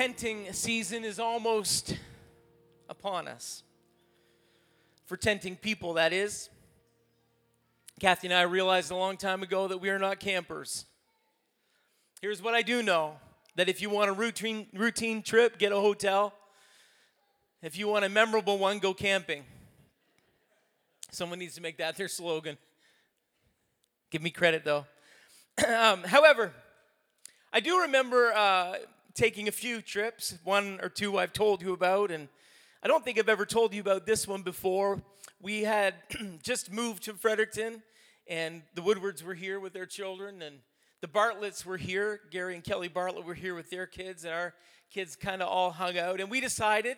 tenting season is almost upon us. For tenting people, that is. Kathy and I realized a long time ago that we are not campers. Here's what I do know that if you want a routine, routine trip, get a hotel. If you want a memorable one, go camping. Someone needs to make that their slogan. Give me credit though. um, however, I do remember uh, taking a few trips, one or two I've told you about, and I don't think I've ever told you about this one before. We had just moved to Fredericton, and the Woodwards were here with their children, and the Bartletts were here. Gary and Kelly Bartlett were here with their kids, and our kids kind of all hung out. And we decided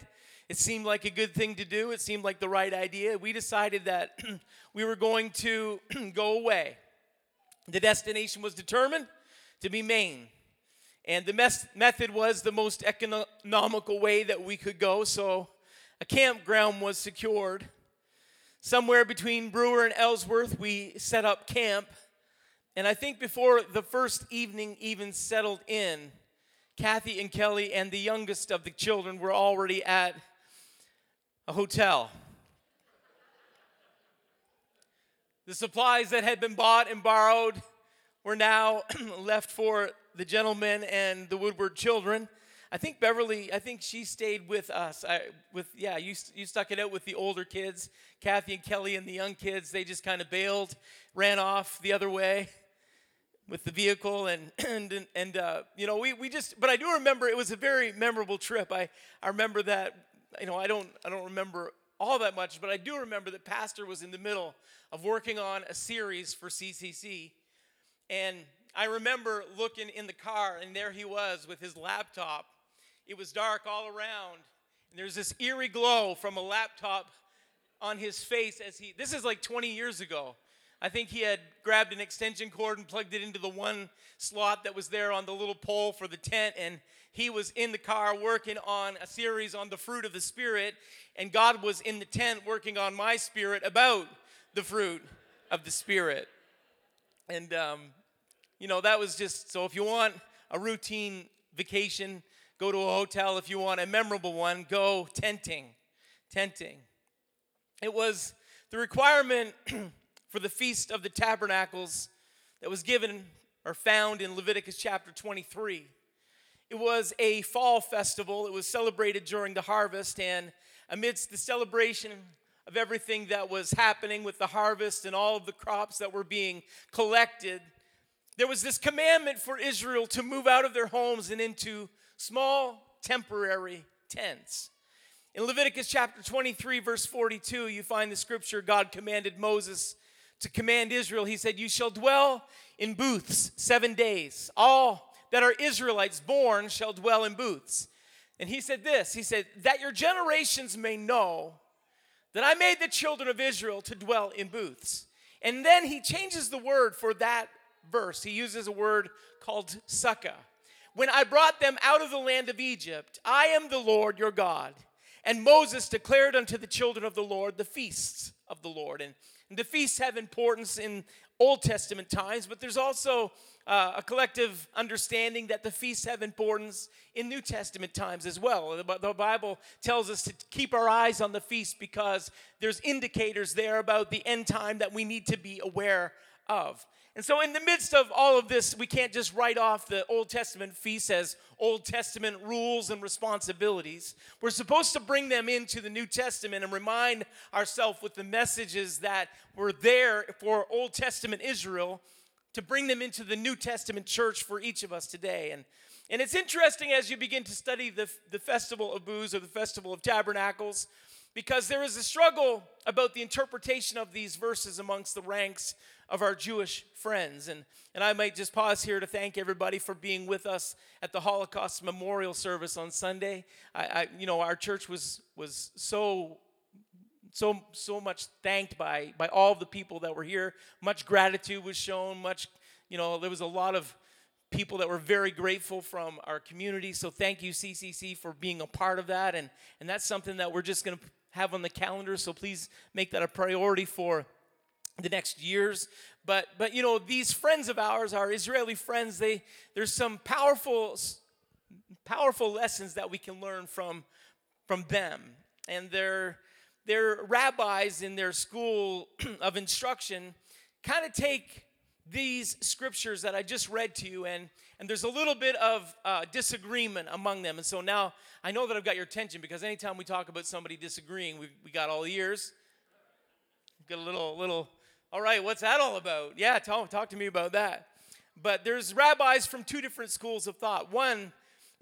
it seemed like a good thing to do, it seemed like the right idea. We decided that we were going to go away. The destination was determined to be Maine. And the mes- method was the most economical way that we could go. So a campground was secured. Somewhere between Brewer and Ellsworth, we set up camp. And I think before the first evening even settled in, Kathy and Kelly and the youngest of the children were already at a hotel. The supplies that had been bought and borrowed were now left for the gentleman and the Woodward children. I think Beverly, I think she stayed with us. I, with yeah, you you stuck it out with the older kids, Kathy and Kelly and the young kids. They just kind of bailed, ran off the other way with the vehicle, and and and uh, you know we we just. But I do remember it was a very memorable trip. I I remember that. You know I don't I don't remember all that much, but I do remember that Pastor was in the middle of working on a series for CCC, and I remember looking in the car, and there he was with his laptop. It was dark all around, and there's this eerie glow from a laptop on his face as he. This is like 20 years ago. I think he had grabbed an extension cord and plugged it into the one slot that was there on the little pole for the tent, and he was in the car working on a series on the fruit of the Spirit, and God was in the tent working on my spirit about the fruit of the Spirit. And um, you know, that was just so if you want a routine vacation, go to a hotel. If you want a memorable one, go tenting. Tenting. It was the requirement for the Feast of the Tabernacles that was given or found in Leviticus chapter 23. It was a fall festival. It was celebrated during the harvest, and amidst the celebration of everything that was happening with the harvest and all of the crops that were being collected, there was this commandment for Israel to move out of their homes and into small temporary tents. In Leviticus chapter 23, verse 42, you find the scripture God commanded Moses to command Israel. He said, You shall dwell in booths seven days. All that are Israelites born shall dwell in booths. And he said this He said, That your generations may know that I made the children of Israel to dwell in booths. And then he changes the word for that verse. He uses a word called sukkah. When I brought them out of the land of Egypt, I am the Lord your God. And Moses declared unto the children of the Lord the feasts of the Lord. And, the feasts have importance in Old Testament times, but there's also uh, a collective understanding that the feasts have importance in New Testament times as well. The Bible tells us to keep our eyes on the feast because there's indicators there about the end time that we need to be aware of. And so, in the midst of all of this, we can't just write off the Old Testament feasts as Old Testament rules and responsibilities. We're supposed to bring them into the New Testament and remind ourselves with the messages that were there for Old Testament Israel to bring them into the New Testament church for each of us today. And, and it's interesting as you begin to study the, the Festival of Booths or the Festival of Tabernacles because there is a struggle about the interpretation of these verses amongst the ranks of our Jewish friends. And, and I might just pause here to thank everybody for being with us at the Holocaust Memorial Service on Sunday. I, I you know, our church was, was so so so much thanked by by all of the people that were here much gratitude was shown much you know there was a lot of people that were very grateful from our community so thank you ccc for being a part of that and and that's something that we're just going to have on the calendar so please make that a priority for the next years but but you know these friends of ours our israeli friends they there's some powerful powerful lessons that we can learn from, from them. And their, their rabbis in their school of instruction kind of take these scriptures that I just read to you, and, and there's a little bit of uh, disagreement among them. And so now I know that I've got your attention because anytime we talk about somebody disagreeing, we, we got all ears. Got a little, little, all right, what's that all about? Yeah, talk, talk to me about that. But there's rabbis from two different schools of thought. One,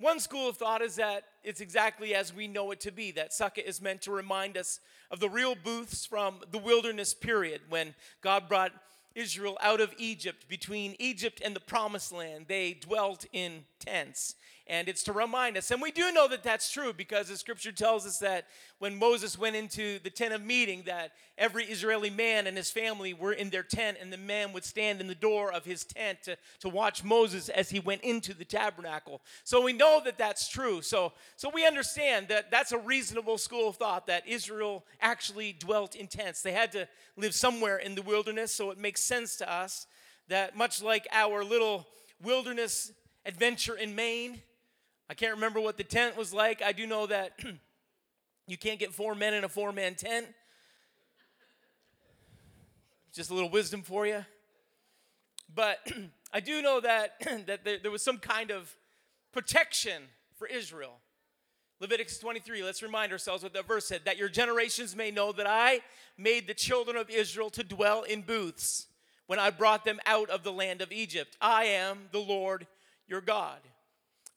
one school of thought is that it's exactly as we know it to be, that sukkah is meant to remind us of the real booths from the wilderness period when God brought Israel out of Egypt, between Egypt and the promised land. They dwelt in tents and it's to remind us. And we do know that that's true because the scripture tells us that when Moses went into the tent of meeting, that every Israeli man and his family were in their tent, and the man would stand in the door of his tent to, to watch Moses as he went into the tabernacle. So we know that that's true. So, so we understand that that's a reasonable school of thought that Israel actually dwelt in tents. They had to live somewhere in the wilderness, so it makes sense to us that much like our little wilderness adventure in Maine, I can't remember what the tent was like. I do know that you can't get four men in a four man tent. Just a little wisdom for you. But I do know that, that there, there was some kind of protection for Israel. Leviticus 23, let's remind ourselves what that verse said that your generations may know that I made the children of Israel to dwell in booths when I brought them out of the land of Egypt. I am the Lord your God.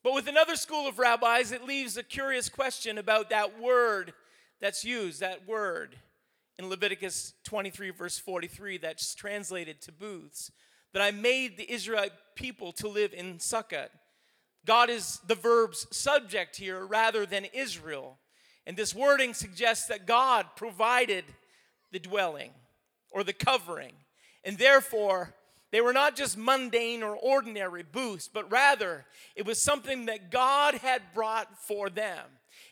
But with another school of rabbis, it leaves a curious question about that word that's used, that word in Leviticus 23, verse 43, that's translated to booths. That I made the Israelite people to live in Sukkot. God is the verb's subject here rather than Israel. And this wording suggests that God provided the dwelling or the covering. And therefore, they were not just mundane or ordinary booths, but rather it was something that God had brought for them.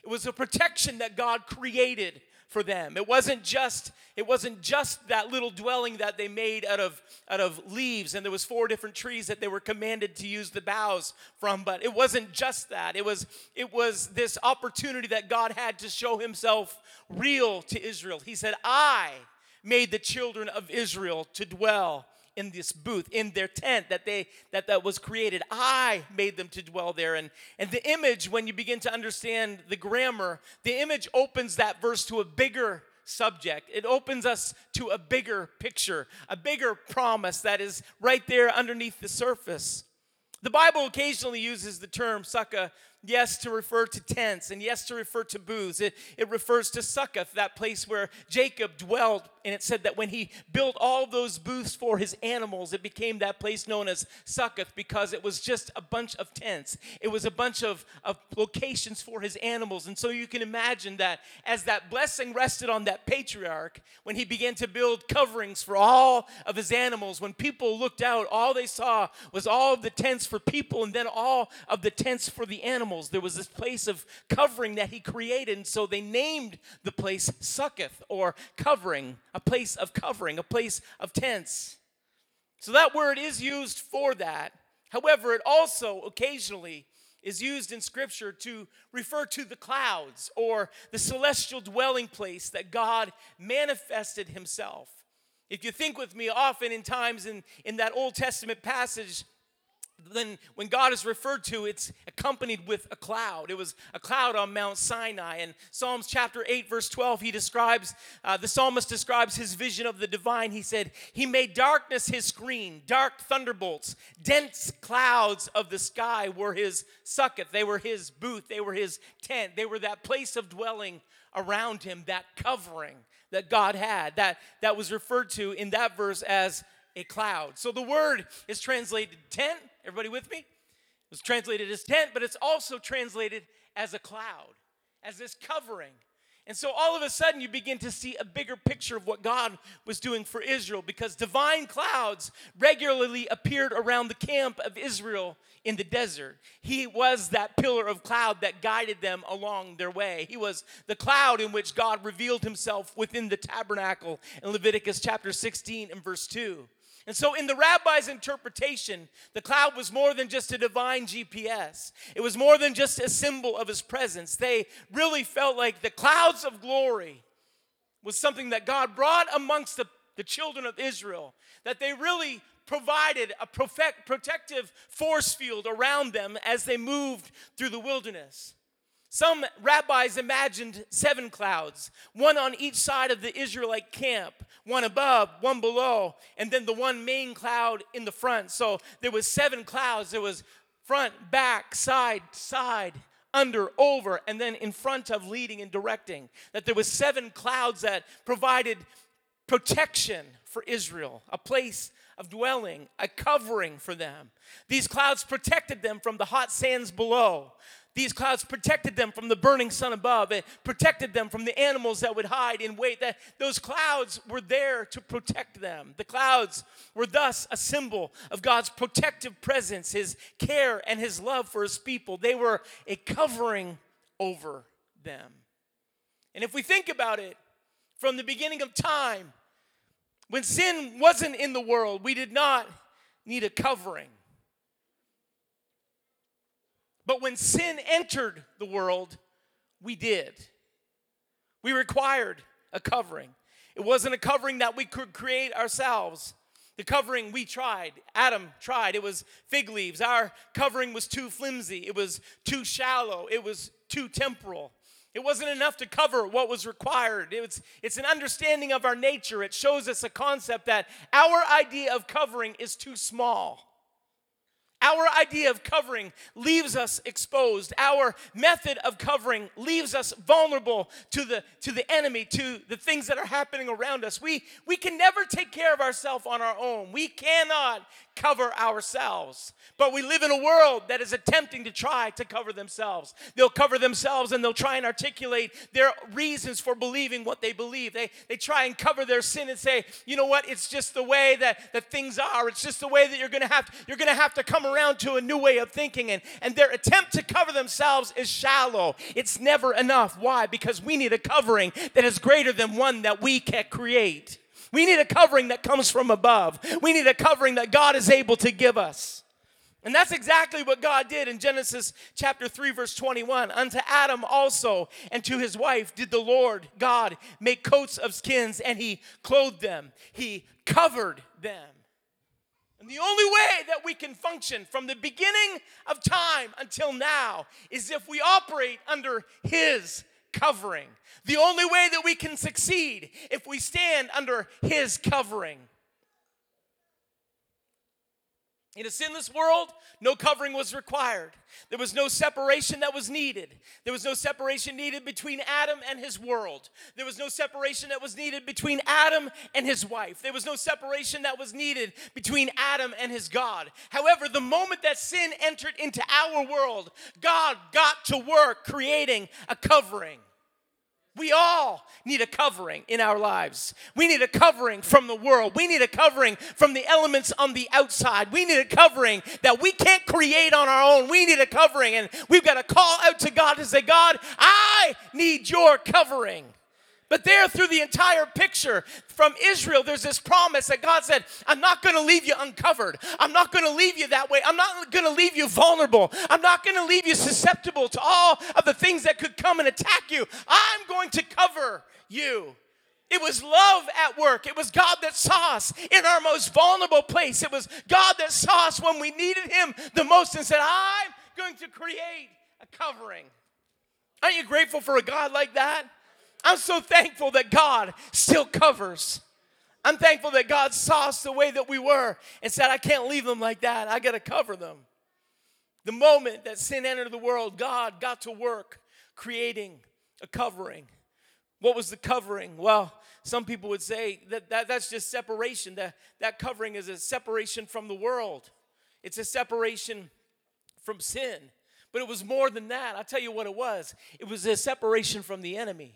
It was a protection that God created for them. It wasn't just it wasn't just that little dwelling that they made out of out of leaves and there was four different trees that they were commanded to use the boughs from, but it wasn't just that. It was it was this opportunity that God had to show himself real to Israel. He said, "I made the children of Israel to dwell in this booth in their tent that they that that was created. I made them to dwell there. And and the image when you begin to understand the grammar the image opens that verse to a bigger subject. It opens us to a bigger picture a bigger promise that is right there underneath the surface. The bible occasionally uses the term sukkah yes to refer to tents and yes to refer to booths. It, it refers to Succoth, that place where Jacob dwelled. And it said that when he built all those booths for his animals, it became that place known as Succoth because it was just a bunch of tents. It was a bunch of, of locations for his animals. And so you can imagine that as that blessing rested on that patriarch, when he began to build coverings for all of his animals, when people looked out, all they saw was all of the tents for people and then all of the tents for the animals animals. There was this place of covering that he created, and so they named the place Succoth or covering, a place of covering, a place of tents. So that word is used for that. However, it also occasionally is used in Scripture to refer to the clouds or the celestial dwelling place that God manifested Himself. If you think with me, often in times in, in that Old Testament passage, then when God is referred to, it's accompanied with a cloud. It was a cloud on Mount Sinai. And Psalms chapter 8, verse 12, he describes, uh, the psalmist describes his vision of the divine. He said, He made darkness his screen, dark thunderbolts, dense clouds of the sky were his succoth. They were his booth, they were his tent, they were that place of dwelling around him, that covering that God had. That, that was referred to in that verse as a cloud. So the word is translated tent. Everybody with me? It was translated as tent, but it's also translated as a cloud, as this covering. And so all of a sudden, you begin to see a bigger picture of what God was doing for Israel because divine clouds regularly appeared around the camp of Israel in the desert. He was that pillar of cloud that guided them along their way. He was the cloud in which God revealed himself within the tabernacle in Leviticus chapter 16 and verse 2. And so, in the rabbi's interpretation, the cloud was more than just a divine GPS. It was more than just a symbol of his presence. They really felt like the clouds of glory was something that God brought amongst the, the children of Israel, that they really provided a perfect, protective force field around them as they moved through the wilderness. Some rabbis imagined seven clouds, one on each side of the Israelite camp, one above, one below, and then the one main cloud in the front. So there was seven clouds. There was front, back, side, side, under, over, and then in front of leading and directing. That there was seven clouds that provided protection for Israel, a place of dwelling, a covering for them. These clouds protected them from the hot sands below. These clouds protected them from the burning sun above. It protected them from the animals that would hide and wait. That those clouds were there to protect them. The clouds were thus a symbol of God's protective presence, his care and his love for his people. They were a covering over them. And if we think about it, from the beginning of time, when sin wasn't in the world, we did not need a covering. But when sin entered the world, we did. We required a covering. It wasn't a covering that we could create ourselves. The covering we tried, Adam tried, it was fig leaves. Our covering was too flimsy, it was too shallow, it was too temporal. It wasn't enough to cover what was required. It was, it's an understanding of our nature. It shows us a concept that our idea of covering is too small. Our idea of covering leaves us exposed. Our method of covering leaves us vulnerable to the, to the enemy, to the things that are happening around us. We, we can never take care of ourselves on our own. We cannot cover ourselves. But we live in a world that is attempting to try to cover themselves. They'll cover themselves and they'll try and articulate their reasons for believing what they believe. They, they try and cover their sin and say, you know what, it's just the way that, that things are. It's just the way that you're gonna have you're gonna have to come around to a new way of thinking. And, and their attempt to cover themselves is shallow. It's never enough. Why? Because we need a covering that is greater than one that we can create. We need a covering that comes from above. We need a covering that God is able to give us. And that's exactly what God did in Genesis chapter 3, verse 21. Unto Adam also and to his wife did the Lord God make coats of skins, and he clothed them, he covered them. And the only way that we can function from the beginning of time until now is if we operate under his covering. The only way that we can succeed if we stand under His covering. In a sinless world, no covering was required. There was no separation that was needed. There was no separation needed between Adam and his world. There was no separation that was needed between Adam and his wife. There was no separation that was needed between Adam and his God. However, the moment that sin entered into our world, God got to work creating a covering. We all need a covering in our lives. We need a covering from the world. We need a covering from the elements on the outside. We need a covering that we can't create on our own. We need a covering, and we've got to call out to God and say, God, I need your covering. But there, through the entire picture from Israel, there's this promise that God said, I'm not going to leave you uncovered. I'm not going to leave you that way. I'm not going to leave you vulnerable. I'm not going to leave you susceptible to all of the things that could come and attack you. I'm going to cover you. It was love at work. It was God that saw us in our most vulnerable place. It was God that saw us when we needed Him the most and said, I'm going to create a covering. Aren't you grateful for a God like that? I'm so thankful that God still covers. I'm thankful that God saw us the way that we were and said, I can't leave them like that. I got to cover them. The moment that sin entered the world, God got to work creating a covering. What was the covering? Well, some people would say that, that that's just separation. That, that covering is a separation from the world, it's a separation from sin. But it was more than that. I'll tell you what it was it was a separation from the enemy.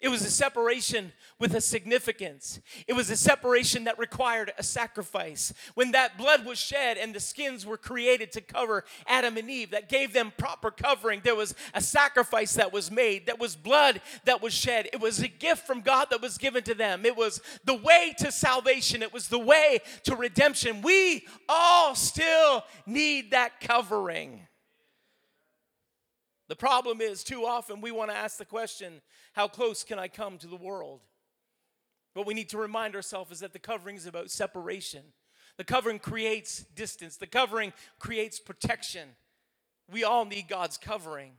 It was a separation with a significance. It was a separation that required a sacrifice. When that blood was shed and the skins were created to cover Adam and Eve, that gave them proper covering, there was a sacrifice that was made. That was blood that was shed. It was a gift from God that was given to them. It was the way to salvation, it was the way to redemption. We all still need that covering. The problem is, too often we want to ask the question, How close can I come to the world? What we need to remind ourselves is that the covering is about separation. The covering creates distance, the covering creates protection. We all need God's covering.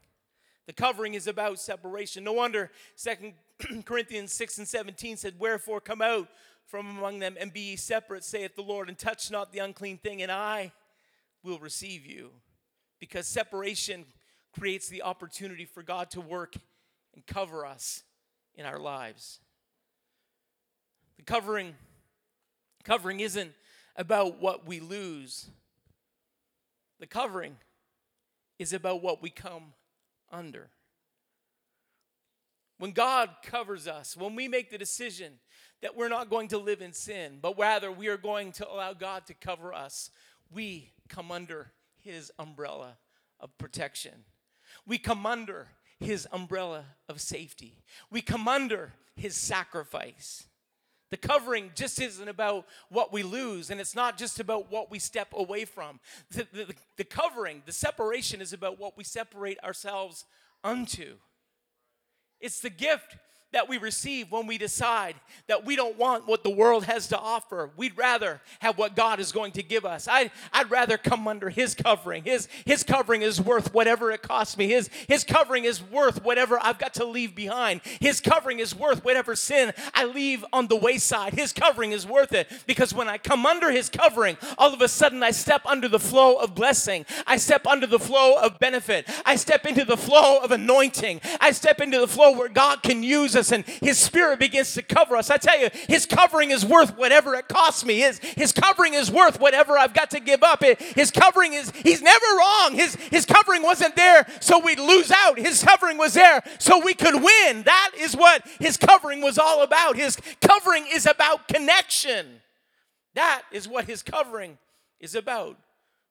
The covering is about separation. No wonder Second Corinthians 6 and 17 said, Wherefore come out from among them and be ye separate, saith the Lord, and touch not the unclean thing, and I will receive you. Because separation creates the opportunity for God to work and cover us in our lives. The covering covering isn't about what we lose. The covering is about what we come under. When God covers us, when we make the decision that we're not going to live in sin, but rather we are going to allow God to cover us, we come under His umbrella of protection. We come under his umbrella of safety. We come under his sacrifice. The covering just isn't about what we lose, and it's not just about what we step away from. The, the, the, covering, the separation, is about what we separate ourselves unto. It's the gift that we receive when we decide that we don't want what the world has to offer. We'd rather have what God is going to give us. I, I'd rather come under His covering. His, his covering is worth whatever it costs me. His, his covering is worth whatever I've got to leave behind. His covering is worth whatever sin I leave on the wayside. His covering is worth it because when I come under His covering, all of a sudden I step under the flow of blessing. I step under the flow of benefit. I step into the flow of anointing. I step into the flow where God can use us and His Spirit begins to cover us. I tell you, His covering is worth whatever it costs me. His, his covering is worth whatever I've got to give up. It, his covering is, He's never wrong. His, his covering wasn't there so we'd lose out. His covering was there so we could win. That is what His covering was all about. His covering is about connection. That is what His covering is about.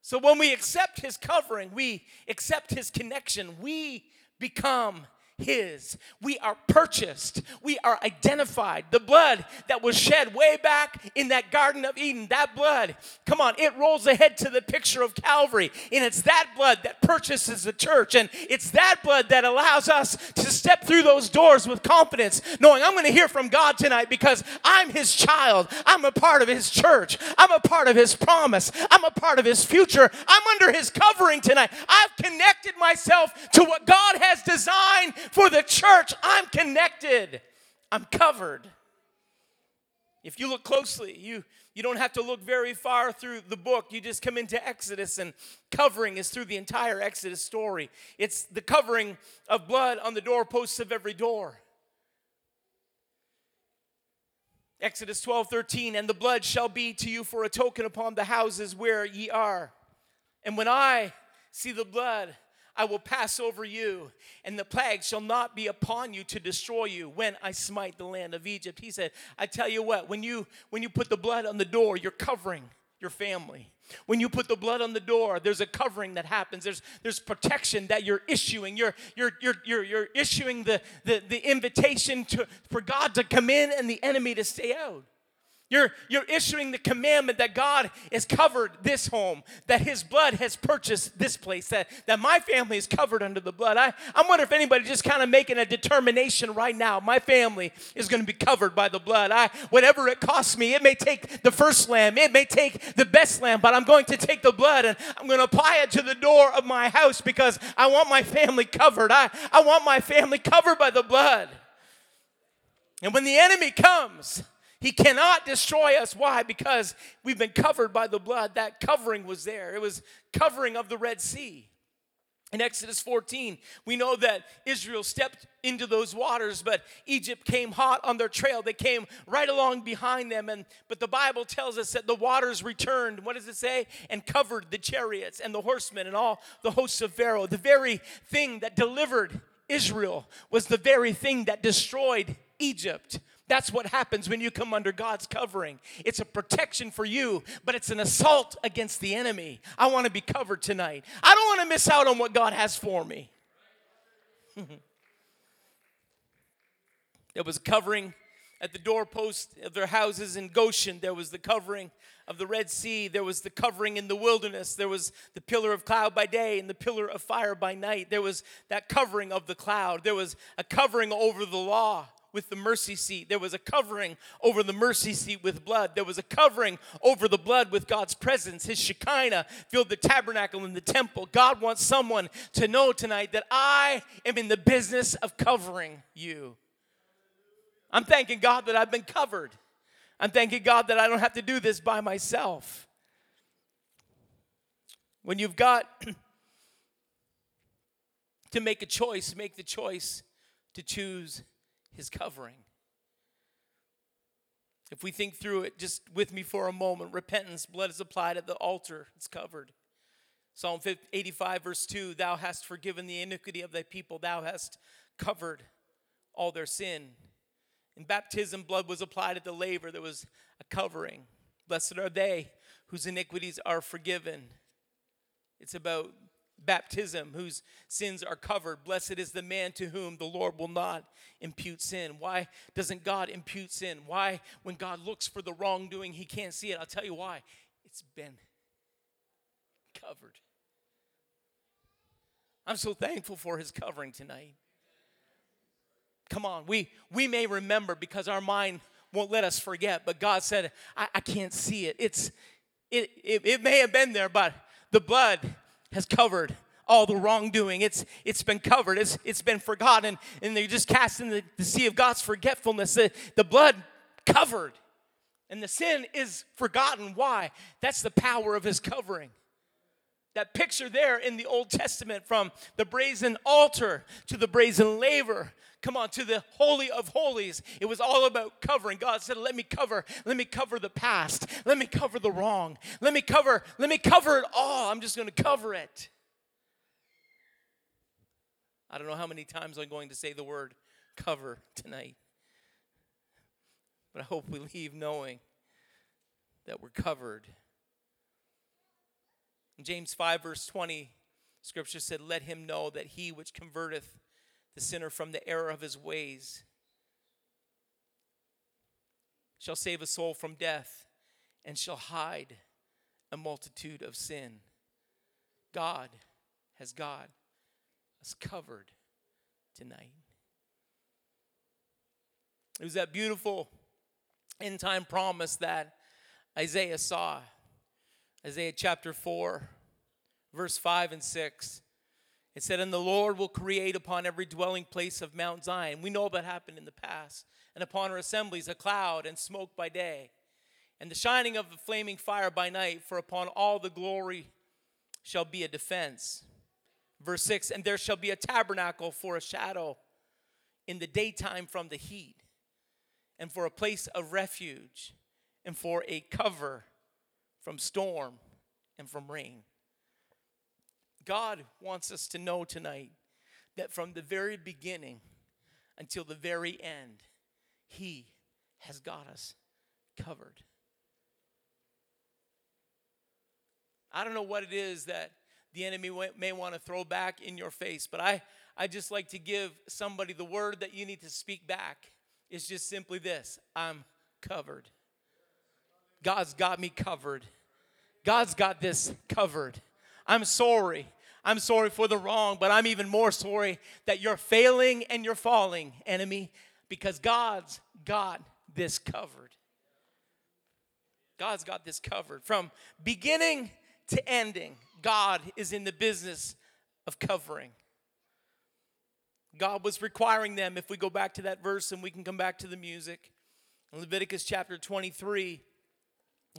So when we accept His covering, we accept His connection, we become his. We are purchased. We are identified. The blood that was shed way back in that Garden of Eden, that blood, come on, it rolls ahead to the picture of Calvary. And it's that blood that purchases the church. And it's that blood that allows us to step through those doors with confidence, knowing I'm going to hear from God tonight because I'm His child. I'm a part of His church. I'm a part of His promise. I'm a part of His future. I'm under His covering tonight. I've connected myself to what God has designed for the church, I'm connected, I'm covered. If you look closely, you, you don't have to look very far through the book. You just come into Exodus, and covering is through the entire Exodus story. It's the covering of blood on the doorposts of every door. Exodus 12, 13, and the blood shall be to you for a token upon the houses where ye are. And when I see the blood, I will pass over you, and the plague shall not be upon you to destroy you when I smite the land of Egypt. He said, I tell you what, when you when you put the blood on the door, you're covering your family. When you put the blood on the door, there's a covering that happens. There's, there's protection that you're issuing. You're, you're, you're, you're, you're issuing the, the, the invitation to, for God to come in and the enemy to stay out. You're, you're issuing the commandment that God has covered this home, that His blood has purchased this place, that, that my family is covered under the blood. I, I wonder if anybody just kind of making a determination right now. My family is going to be covered by the blood. I, whatever it costs me, it may take the first lamb, it may take the best lamb, but I'm going to take the blood and I'm going to apply it to the door of my house because I want my family covered. I, I want my family covered by the blood. And when the enemy comes, he cannot destroy us. Why? Because we've been covered by the blood. That covering was there. It was covering of the Red Sea. In Exodus 14, we know that Israel stepped into those waters, but Egypt came hot on their trail. They came right along behind them. And but the Bible tells us that the waters returned. What does it say? And covered the chariots and the horsemen and all the hosts of Pharaoh. The very thing that delivered Israel was the very thing that destroyed Egypt. That's what happens when you come under God's covering. It's a protection for you, but it's an assault against the enemy. I want to be covered tonight. I don't want to miss out on what God has for me. there was a covering at the doorpost of their houses in Goshen. There was the covering of the Red Sea. There was the covering in the wilderness. There was the pillar of cloud by day and the pillar of fire by night. There was that covering of the cloud. There was a covering over the law with the mercy seat. There was a covering over the mercy seat with blood. There was a covering over the blood with God's presence. His Shekinah filled the tabernacle and the temple. God wants someone to know tonight that I am in the business of covering you. I'm thanking God that I've been covered. I'm thanking God that I don't have to do this by myself. When you've got to make a choice, make the choice to choose his covering. If we think through it just with me for a moment, repentance, blood is applied at the altar, it's covered. Psalm 85, verse 2 Thou hast forgiven the iniquity of thy people, thou hast covered all their sin. In baptism, blood was applied at the laver, there was a covering. Blessed are they whose iniquities are forgiven. It's about baptism, whose sins are covered. Blessed is the man to whom the Lord will not impute sin. Why doesn't God impute sin? Why, when God looks for the wrongdoing, he can't see it? I'll tell you why. It's been covered. I'm so thankful for his covering tonight. Come on, we, we may remember because our mind won't let us forget, but God said, I, I can't see it. It's it, it, it may have been there, but the blood has covered all the wrongdoing. It's it's been covered. It's it's been forgotten, and they're just cast in the, the sea of God's forgetfulness. The, the blood covered, and the sin is forgotten. Why? That's the power of His covering. That picture there in the Old Testament from the brazen altar to the brazen laver, come on, to the Holy of Holies. It was all about covering. God said, Let me cover, let me cover the past, let me cover the wrong, let me cover, let me cover it all. I'm just gonna cover it. I don't know how many times I'm going to say the word cover tonight, but I hope we leave knowing that we're covered. In James 5, verse 20, scripture said, Let him know that he which converteth the sinner from the error of his ways shall save a soul from death and shall hide a multitude of sin. God has God us covered tonight. It was that beautiful end time promise that Isaiah saw Isaiah chapter 4, verse 5 and 6. It said, And the Lord will create upon every dwelling place of Mount Zion. We know that happened in the past. And upon her assemblies, a cloud and smoke by day, and the shining of the flaming fire by night, for upon all the glory shall be a defense. Verse 6 And there shall be a tabernacle for a shadow in the daytime from the heat, and for a place of refuge, and for a cover from storm and from rain. God wants us to know tonight that from the very beginning until the very end, He has got us covered. I don't know what it is that the enemy may want to throw back in your face, but I, I just like to give somebody the word that you need to speak back. It's just simply this I'm covered. God's got me covered. God's got this covered. I'm sorry. I'm sorry for the wrong, but I'm even more sorry that you're failing and you're falling, enemy, because God's got this covered. God's got this covered. From beginning to ending, God is in the business of covering. God was requiring them, if we go back to that verse and we can come back to the music, in Leviticus chapter 23,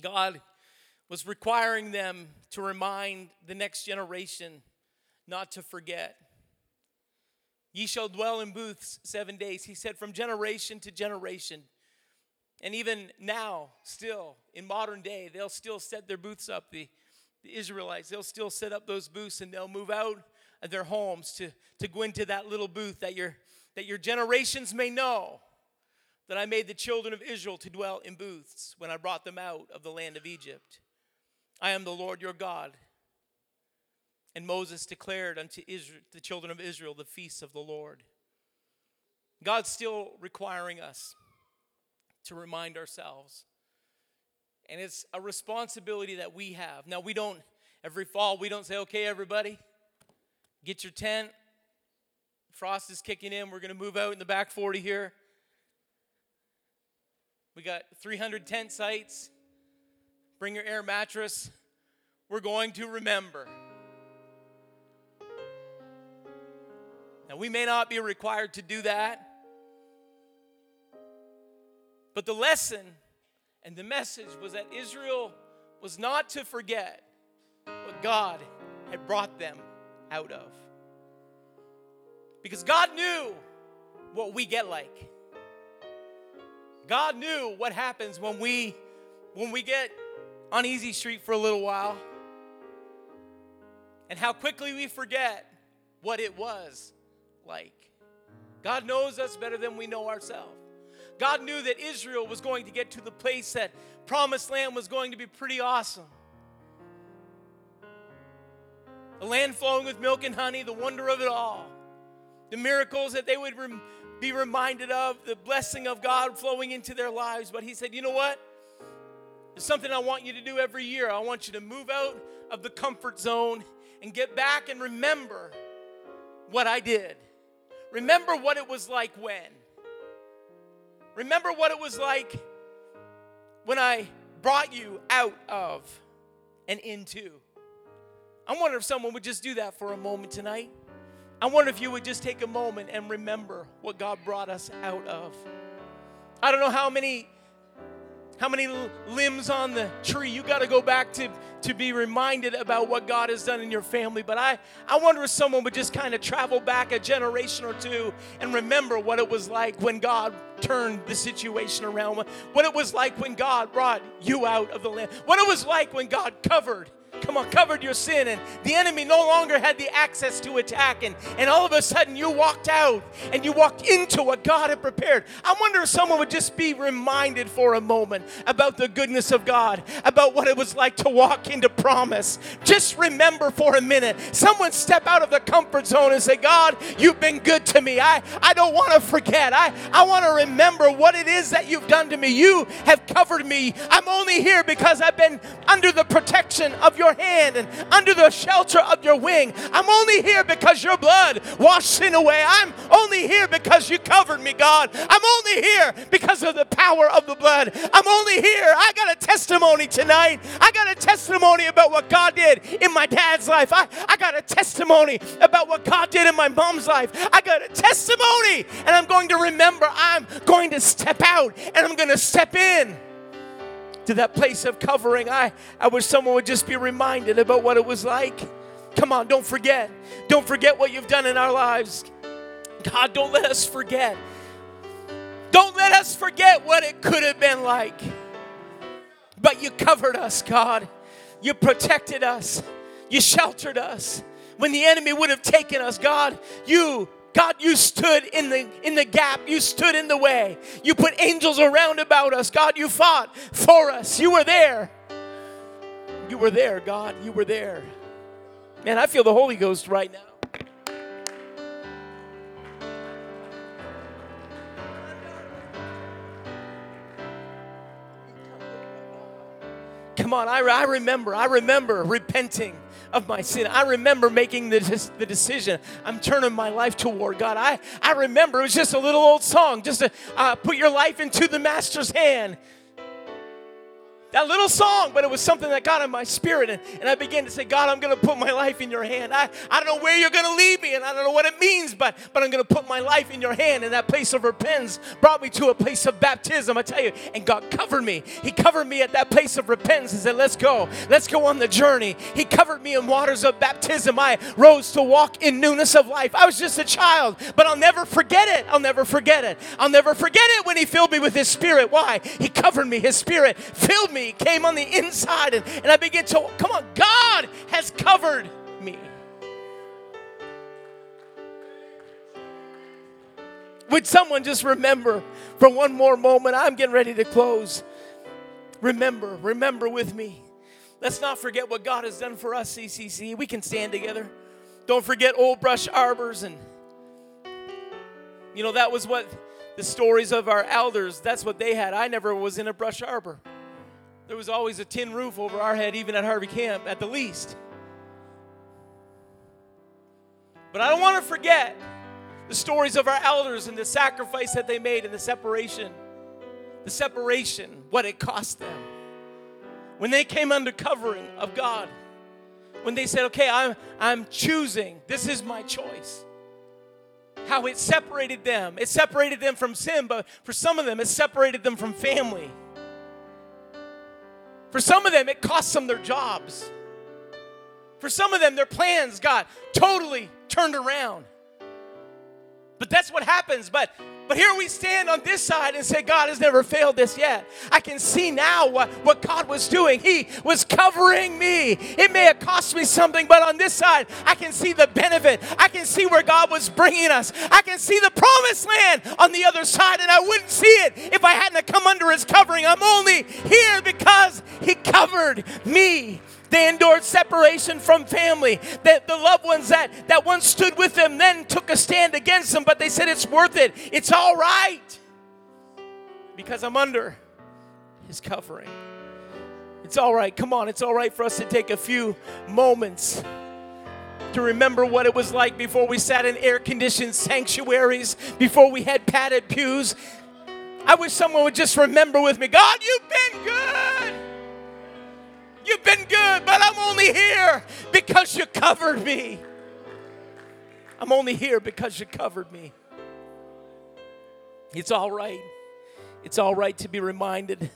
God was requiring them to remind the next generation not to forget. Ye shall dwell in booths seven days. He said, from generation to generation. And even now, still, in modern day, they'll still set their booths up. The, the Israelites, they'll still set up those booths and they'll move out of their homes to, to go into that little booth that your, that your generations may know that I made the children of Israel to dwell in booths when I brought them out of the land of Egypt. I am the Lord your God. And Moses declared unto Israel, the children of Israel the feasts of the Lord. God's still requiring us to remind ourselves. And it's a responsibility that we have. Now, we don't, every fall, we don't say, okay, everybody, get your tent. Frost is kicking in. We're going to move out in the back 40 here. We got 300 tent sites. Bring your air mattress. We're going to remember. Now, we may not be required to do that, but the lesson and the message was that Israel was not to forget what God had brought them out of. Because God knew what we get like. God knew what happens when we when we get on easy street for a little while and how quickly we forget what it was like. God knows us better than we know ourselves. God knew that Israel was going to get to the place that promised land was going to be pretty awesome. The land flowing with milk and honey, the wonder of it all. The miracles that they would rem- be reminded of, the blessing of God flowing into their lives. But he said, You know what? There's something I want you to do every year. I want you to move out of the comfort zone and get back and remember what I did. Remember what it was like when. Remember what it was like when I brought you out of and into. I wonder if someone would just do that for a moment tonight. I wonder if you would just take a moment and remember what God brought us out of. I don't know how many how many limbs on the tree you got to go back to to be reminded about what God has done in your family. But I, I wonder if someone would just kind of travel back a generation or two and remember what it was like when God turned the situation around, what it was like when God brought you out of the land, what it was like when God covered come on, covered your sin, and the enemy no longer had the access to attack, and, and all of a sudden you walked out and you walked into what God had prepared. I wonder if someone would just be reminded for a moment about the goodness of God, about what it was like to walk into promise. Just remember for a minute. Someone step out of the comfort zone and say, God, you've been good to me. I, I don't want to forget. I, I want to remember what it is that you've done to me. You have covered me. I'm only here because I've been under the protection of your hand and under the shelter of your wing. I'm only here because your blood washed sin away. I'm only here because you covered me, God. I'm only here because of the power of the blood. I'm only here. I got a testimony tonight. I got a testimony about what God did in my dad's life. I, I got a testimony about what God did in my mom's life. I got a testimony, and I'm going to remember I'm going to step out and I'm going to step in to that place of covering. I, I wish someone would just be reminded about what it was like. Come on, don't forget. Don't forget what you've done in our lives. God, don't let us forget. Don't let us forget what it could have been like. But you covered us, God. You protected us. You sheltered us. When the enemy would have taken us, God, you God, you stood in the in the gap. You stood in the way. You put angels around about us. God, you fought for us. You were there. You were there, God. You were there. Man, I feel the Holy Ghost right now. Come on, I, I remember, I remember repenting of my sin. I remember making the, the decision. I'm turning my life toward God. I, I remember it was just a little old song, just to uh, put your life into the Master's hand that little song, but it was something that got in my spirit. And, and I began to say, God, I'm going to put my life in your hand. I, I don't know where you're going to lead me, and I don't know what it means, but, but I'm going to put my life in your hand. And that place of repentance brought me to a place of baptism, I tell you. And God covered me. He covered me at that place of repentance and said, Let's go. Let's go on the journey. He covered me in waters of baptism. I rose to walk in newness of life. I was just a child, but I'll never forget it. I'll never forget it. I'll never forget it when He filled me with His Spirit. Why? He covered me. His Spirit filled me came on the inside, and, and I began to, come on, God has covered me. Would someone just remember for one more moment? I'm getting ready to close. Remember, remember with me. Let's not forget what God has done for us, CCC. We can stand together. Don't forget old brush arbors and you know that was what the stories of our elders, that's what they had. I never was in a brush arbor. There was always a tin roof over our head even at Harvey Camp at the least. But I don't want to forget the stories of our elders and the sacrifice that they made and the separation. The separation, what it cost them. When they came under covering of God, when they said, okay, I'm, I'm choosing, this is my choice. How it separated them. It separated them from sin, but for some of them, it separated them from family. For some of them, it cost them their jobs. For some of them, their plans got totally turned around. But that's what happens. But but here we stand on this side and say, God has never failed us yet. I can see now what, what God was doing. He was covering me. It may have cost me something, but on this side, I can see the benefit. I can see where God was bringing us. I can see the promised land on the other side, and I wouldn't see it if I hadn't come under His covering. I'm only here because He covered me. They endured separation from family. The, the loved ones that, that once stood with them then took a stand against them, but they said it's worth it. It's all right because I'm under his covering. It's all right. Come on, it's all right for us to take a few moments to remember what it was like before we sat in air conditioned sanctuaries, before we had padded pews. I wish someone would just remember with me God, you've been good. You've been good, but I'm only here because you covered me. I'm only here because you covered me. It's all right. It's all right to be reminded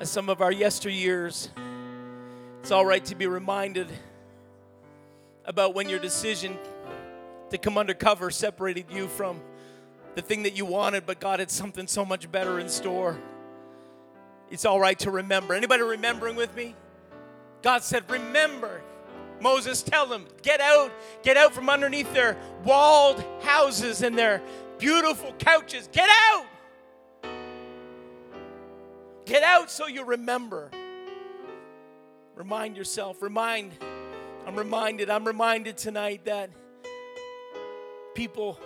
of some of our yesteryears. It's all right to be reminded about when your decision to come under cover separated you from the thing that you wanted, but God had something so much better in store. It's all right to remember. Anybody remembering with me? God said, Remember, Moses, tell them, get out, get out from underneath their walled houses and their beautiful couches. Get out! Get out so you remember. Remind yourself, remind, I'm reminded, I'm reminded tonight that people,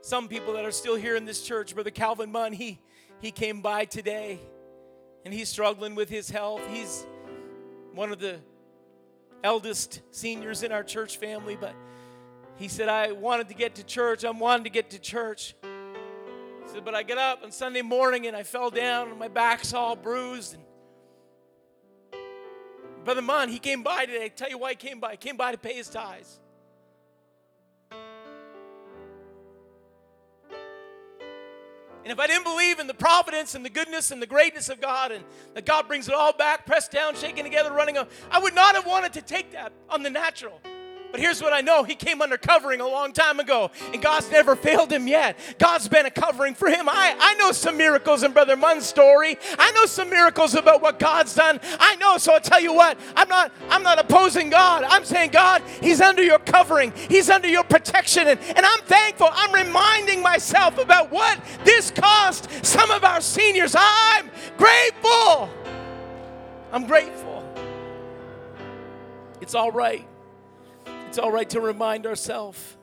some people that are still here in this church, Brother Calvin Munn, he, he came by today and he's struggling with his health. He's one of the eldest seniors in our church family, but he said, I wanted to get to church. I'm wanting to get to church. He said, but I get up on Sunday morning and I fell down and my back's all bruised. And Brother Munn, he came by today. I tell you why he came by. He came by to pay his tithes. And if I didn't believe in the providence and the goodness and the greatness of God and that God brings it all back, pressed down, shaken together, running up, I would not have wanted to take that on the natural. But here's what I know He came under covering a long time ago, and God's never failed him yet. God's been a covering for him. I, I know some miracles in Brother Munn's story. I know some miracles about what God's done. I know, so I'll tell you what, I'm not, I'm not opposing God. I'm saying, God, He's under your covering, He's under your protection. And, and I'm thankful. I'm reminding myself about what this cost some of our seniors. I'm grateful. I'm grateful. It's all right. It's all right to remind ourselves.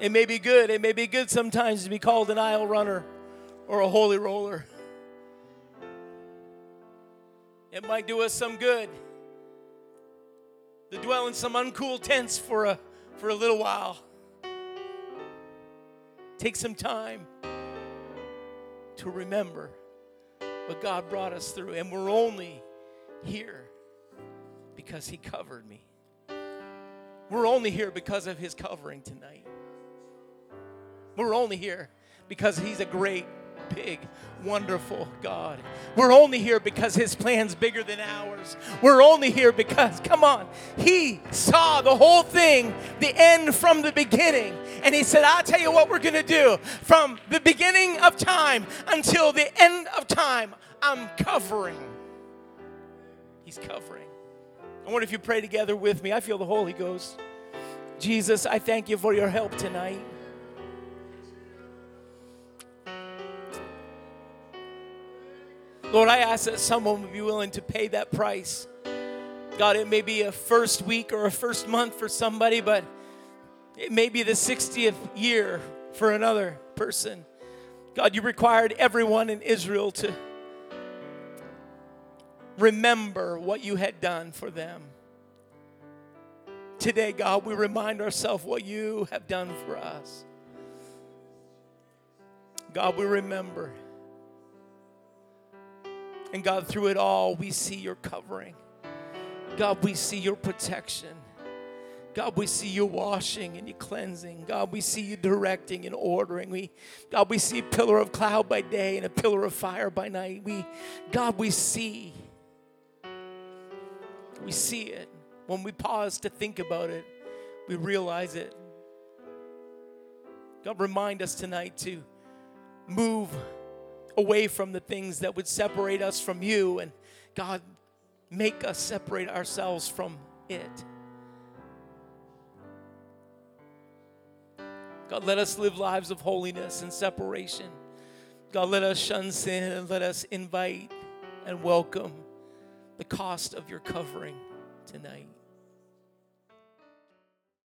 It may be good. It may be good sometimes to be called an aisle runner or a holy roller. It might do us some good to dwell in some uncool tents for a, for a little while. Take some time to remember what God brought us through. And we're only here because He covered me. We're only here because of his covering tonight. We're only here because he's a great, big, wonderful God. We're only here because his plan's bigger than ours. We're only here because, come on, he saw the whole thing, the end from the beginning. And he said, I'll tell you what we're going to do. From the beginning of time until the end of time, I'm covering. He's covering. I wonder if you pray together with me. I feel the Holy Ghost. Jesus, I thank you for your help tonight. Lord, I ask that someone would be willing to pay that price. God, it may be a first week or a first month for somebody, but it may be the 60th year for another person. God, you required everyone in Israel to remember what you had done for them. Today, God, we remind ourselves what you have done for us. God, we remember. And God, through it all, we see your covering. God, we see your protection. God, we see you washing and you cleansing. God, we see you directing and ordering. We, God, we see a pillar of cloud by day and a pillar of fire by night. We, God, we see. We see it. When we pause to think about it, we realize it. God, remind us tonight to move away from the things that would separate us from you and God, make us separate ourselves from it. God, let us live lives of holiness and separation. God, let us shun sin and let us invite and welcome the cost of your covering tonight.